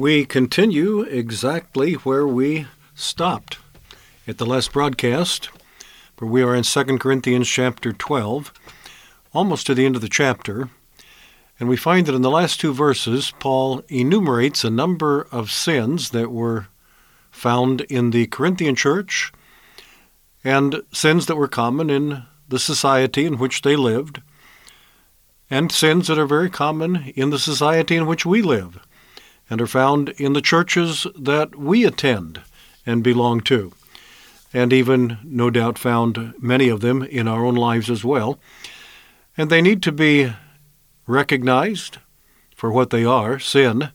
We continue exactly where we stopped at the last broadcast, where we are in 2 Corinthians chapter 12, almost to the end of the chapter. And we find that in the last two verses, Paul enumerates a number of sins that were found in the Corinthian church and sins that were common in the society in which they lived, and sins that are very common in the society in which we live and are found in the churches that we attend and belong to, and even, no doubt, found many of them in our own lives as well. And they need to be recognized for what they are sin.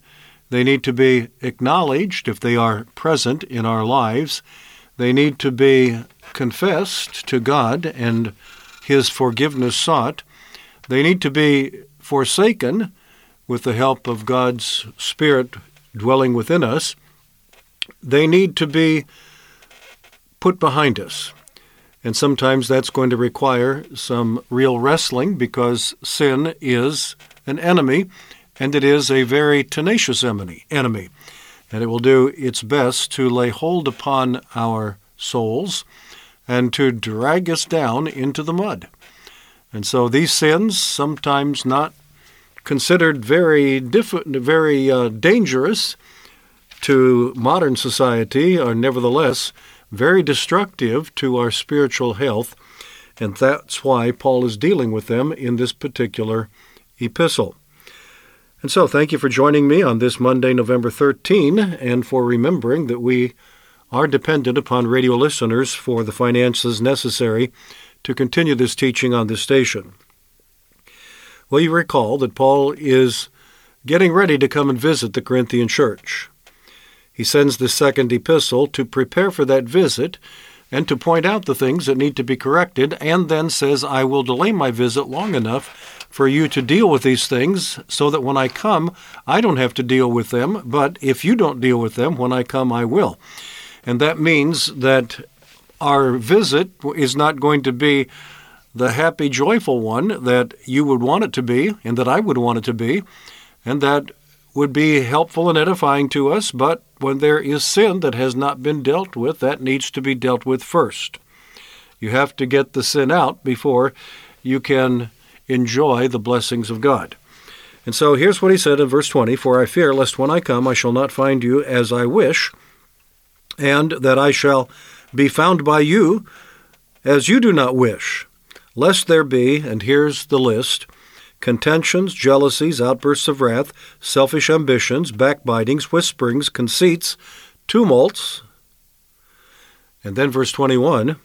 They need to be acknowledged if they are present in our lives. They need to be confessed to God and His forgiveness sought. They need to be forsaken with the help of God's Spirit dwelling within us. They need to be put behind us. And sometimes that's going to require some real wrestling because sin is an enemy, and it is a very tenacious enemy. And it will do its best to lay hold upon our souls and to drag us down into the mud. And so these sins, sometimes not considered very diff- very uh, dangerous to modern society, are nevertheless very destructive to our spiritual health, and that's why Paul is dealing with them in this particular epistle. And so, thank you for joining me on this Monday, November 13, and for remembering that we are dependent upon radio listeners for the finances necessary to continue this teaching on this station. Well, you recall that Paul is getting ready to come and visit the Corinthian church. He sends the second epistle to prepare for that visit and to point out the things that need to be corrected, and then says, I will delay my visit long enough for you to deal with these things so that when I come, I don't have to deal with them, but if you don't deal with them, when I come, I will. And that means that our visit is not going to be the happy, joyful one that you would want it to be and that I would want it to be, and that would be helpful and edifying to us, but when there is sin that has not been dealt with, that needs to be dealt with first. You have to get the sin out before you can enjoy the blessings of God. And so here's what he said in verse 20 For I fear lest when I come I shall not find you as I wish, and that I shall be found by you as you do not wish, lest there be, and here's the list contentions, jealousies, outbursts of wrath, selfish ambitions, backbitings, whisperings, conceits, tumults. And then verse 21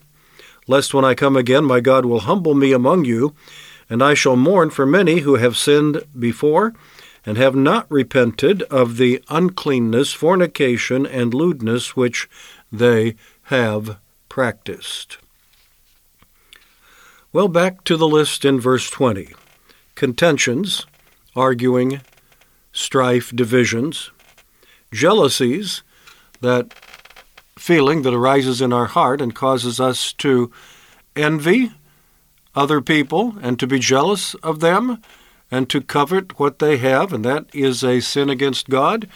Lest when I come again, my God will humble me among you, and I shall mourn for many who have sinned before, and have not repented of the uncleanness, fornication, and lewdness which they have practiced. Well, back to the list in verse 20 contentions, arguing, strife, divisions, jealousies, that feeling that arises in our heart and causes us to envy other people and to be jealous of them and to covet what they have, and that is a sin against God.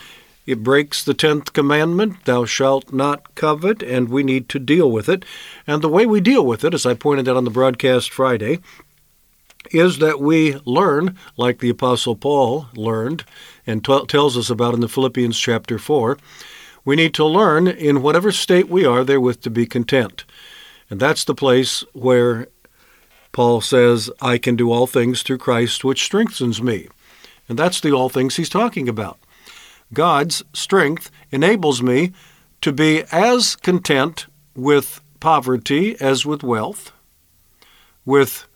It breaks the tenth commandment, thou shalt not covet, and we need to deal with it. And the way we deal with it, as I pointed out on the broadcast Friday, is that we learn, like the Apostle Paul learned and t- tells us about in the Philippians chapter 4, we need to learn in whatever state we are therewith to be content. And that's the place where Paul says, I can do all things through Christ which strengthens me. And that's the all things he's talking about. God's strength enables me to be as content with poverty as with wealth, with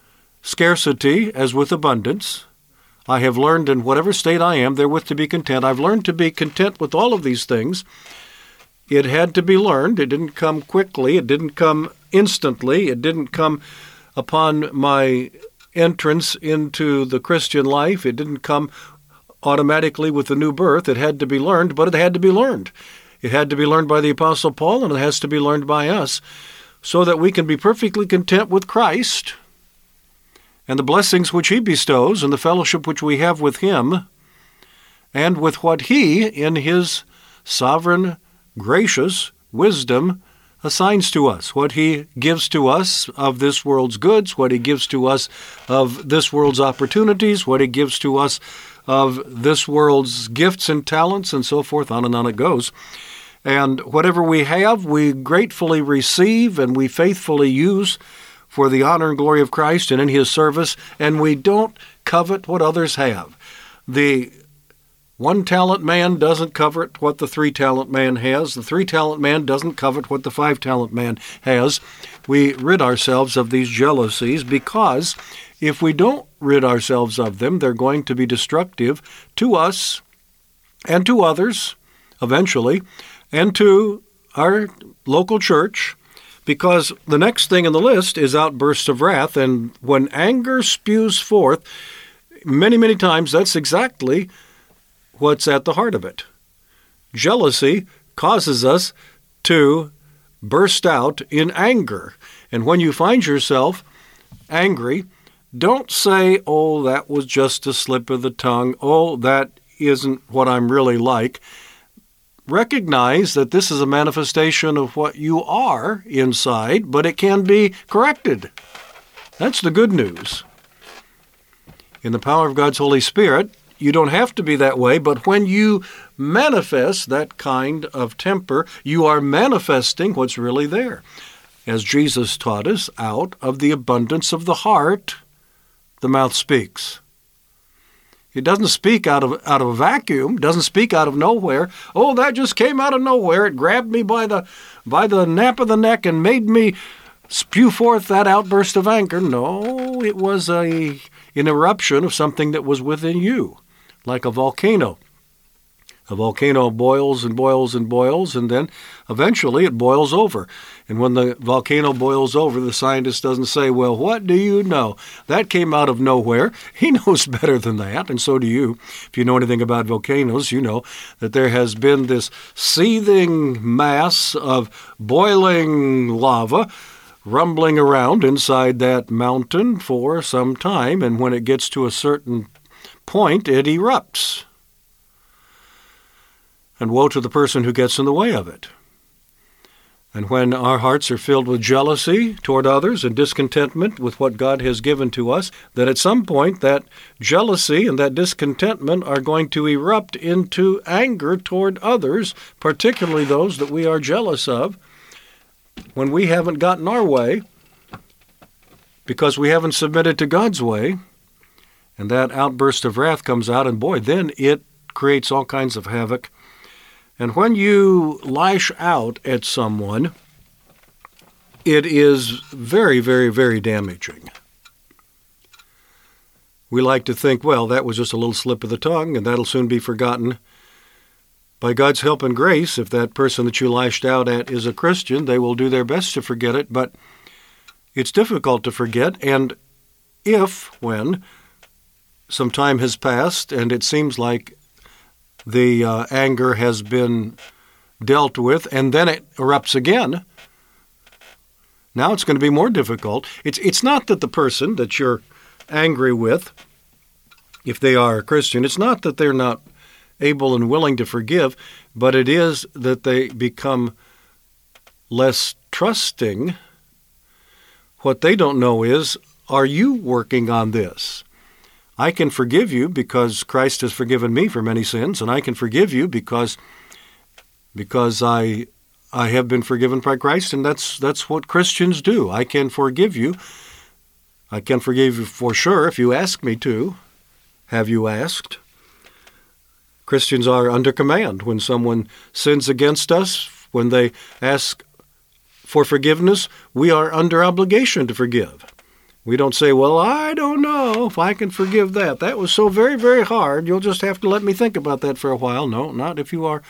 scarcity as with abundance. I have learned in whatever state I am therewith to be content. I've learned to be content with all of these things. It had to be learned. It didn't come quickly. It didn't come instantly. It didn't come upon my entrance into the Christian life. It didn't come automatically with the new birth. It had to be learned, but it had to be learned. It had to be learned by the Apostle Paul, and it has to be learned by us so that we can be perfectly content with Christ and the blessings which He bestows and the fellowship which we have with Him and with what He, in His sovereign, gracious wisdom, assigns to us, what He gives to us of this world's goods, what He gives to us of this world's opportunities, what He gives to us of this world's gifts and talents, and so forth, on and on it goes. And whatever we have, we gratefully receive and we faithfully use for the honor and glory of Christ and in His service, and we don't covet what others have. The one talent man doesn't covet what the three talent man has. The three talent man doesn't covet what the five talent man has. We rid ourselves of these jealousies because if we don't rid ourselves of them, they're going to be destructive to us and to others eventually, and to our local church. Because the next thing in the list is outbursts of wrath, and when anger spews forth, many, many times that's exactly what's at the heart of it. Jealousy causes us to burst out in anger. And when you find yourself angry, don't say, oh, that was just a slip of the tongue. Oh, that isn't what I'm really like. Recognize that this is a manifestation of what you are inside, but it can be corrected. That's the good news. In the power of God's Holy Spirit, you don't have to be that way, but when you manifest that kind of temper, you are manifesting what's really there. As Jesus taught us, out of the abundance of the heart, the mouth speaks. It doesn't speak out of out of a vacuum, doesn't speak out of nowhere. Oh, that just came out of nowhere. It grabbed me by the by the nape of the neck and made me spew forth that outburst of anger. No, it was a an eruption of something that was within you like a volcano. A volcano boils and boils and boils, and then eventually it boils over. And when the volcano boils over, the scientist doesn't say, Well, what do you know? That came out of nowhere. He knows better than that, and so do you. If you know anything about volcanoes, you know that there has been this seething mass of boiling lava rumbling around inside that mountain for some time, and when it gets to a certain point, it erupts. And woe to the person who gets in the way of it. And when our hearts are filled with jealousy toward others and discontentment with what God has given to us, that at some point that jealousy and that discontentment are going to erupt into anger toward others, particularly those that we are jealous of, when we haven't gotten our way because we haven't submitted to God's way, and that outburst of wrath comes out, and boy, then it creates all kinds of havoc. And when you lash out at someone, it is very, very, very damaging. We like to think, well, that was just a little slip of the tongue, and that'll soon be forgotten. By God's help and grace, if that person that you lashed out at is a Christian, they will do their best to forget it, but it's difficult to forget. And if, when some time has passed, and it seems like the uh, anger has been dealt with, and then it erupts again. Now it's going to be more difficult. It's it's not that the person that you're angry with, if they are a Christian, it's not that they're not able and willing to forgive, but it is that they become less trusting. What they don't know is are you working on this? I can forgive you because Christ has forgiven me for many sins, and I can forgive you because because I I have been forgiven by Christ, and that's that's what Christians do. I can forgive you. I can forgive you for sure if you ask me to. Have you asked? Christians are under command. When someone sins against us, when they ask for forgiveness, we are under obligation to forgive. We don't say, Well, I don't know if I can forgive that. That was so very, very hard. You'll just have to let me think about that for a while. No, not if you are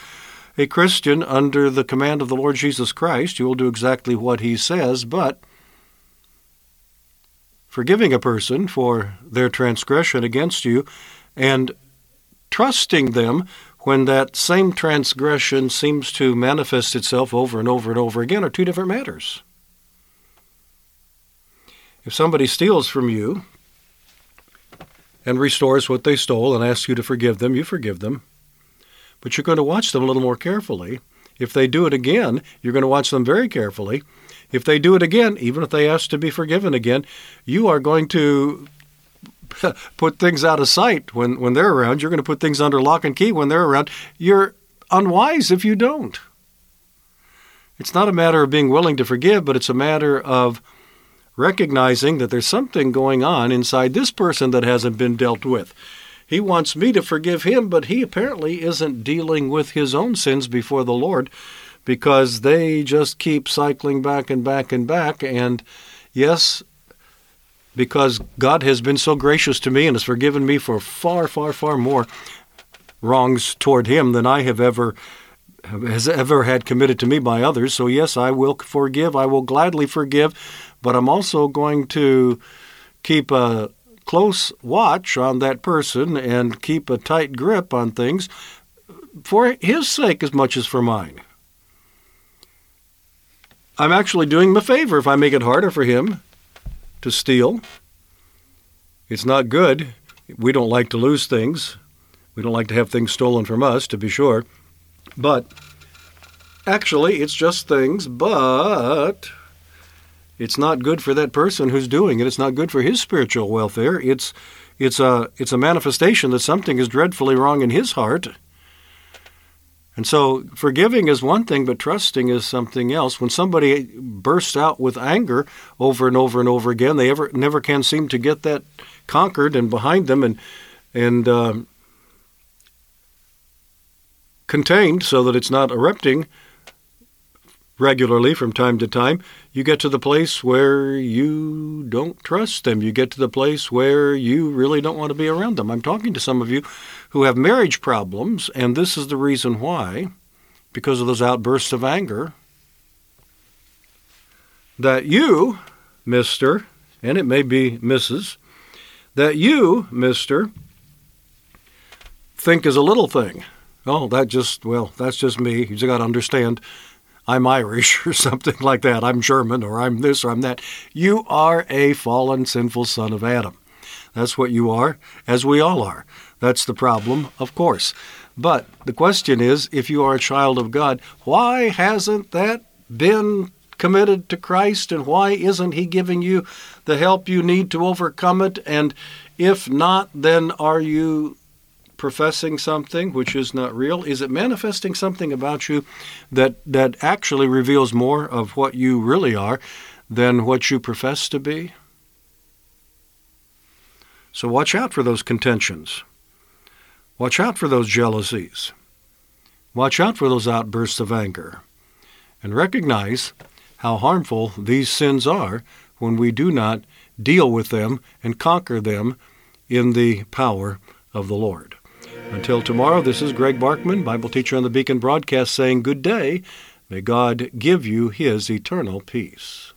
a Christian under the command of the Lord Jesus Christ. You will do exactly what he says, but forgiving a person for their transgression against you and trusting them when that same transgression seems to manifest itself over and over and over again are two different matters. If somebody steals from you and restores what they stole and asks you to forgive them, you forgive them. But you're going to watch them a little more carefully. If they do it again, you're going to watch them very carefully. If they do it again, even if they ask to be forgiven again, you are going to put things out of sight when, when they're around. You're going to put things under lock and key when they're around. You're unwise if you don't. It's not a matter of being willing to forgive, but it's a matter of recognizing that there's something going on inside this person that hasn't been dealt with. He wants me to forgive him, but he apparently isn't dealing with his own sins before the Lord because they just keep cycling back and back and back. And yes, because God has been so gracious to me and has forgiven me for far, far, far more wrongs toward Him than I have ever has ever had committed to me by others. So yes, I will forgive. I will gladly forgive, but I'm also going to keep a close watch on that person and keep a tight grip on things for his sake as much as for mine. I'm actually doing him a favor if I make it harder for him to steal. It's not good. We don't like to lose things. We don't like to have things stolen from us, to be sure. But actually, it's just things, but it's not good for that person who's doing it. It's not good for his spiritual welfare. It's it's a it's a manifestation that something is dreadfully wrong in his heart. And so forgiving is one thing, but trusting is something else. When somebody bursts out with anger over and over and over again, they ever never can seem to get that conquered and behind them and and um, contained so that it's not erupting regularly from time to time, you get to the place where you don't trust them. You get to the place where you really don't want to be around them. I'm talking to some of you who have marriage problems, and this is the reason why because of those outbursts of anger that you, Mr., and it may be Mrs., that you, Mr., think is a little thing. Oh, that just, well, that's just me. You just got to understand I'm Irish or something like that. I'm German or I'm this or I'm that. You are a fallen, sinful son of Adam. That's what you are, as we all are. That's the problem, of course. But the question is if you are a child of God, why hasn't that been committed to Christ and why isn't He giving you the help you need to overcome it? And if not, then are you professing something which is not real? Is it manifesting something about you that that actually reveals more of what you really are than what you profess to be? So watch out for those contentions. Watch out for those jealousies. Watch out for those outbursts of anger. And recognize how harmful these sins are when we do not deal with them and conquer them in the power of the Lord. Until tomorrow, this is Greg Barkman, Bible teacher on the Beacon broadcast, saying good day. May God give you his eternal peace.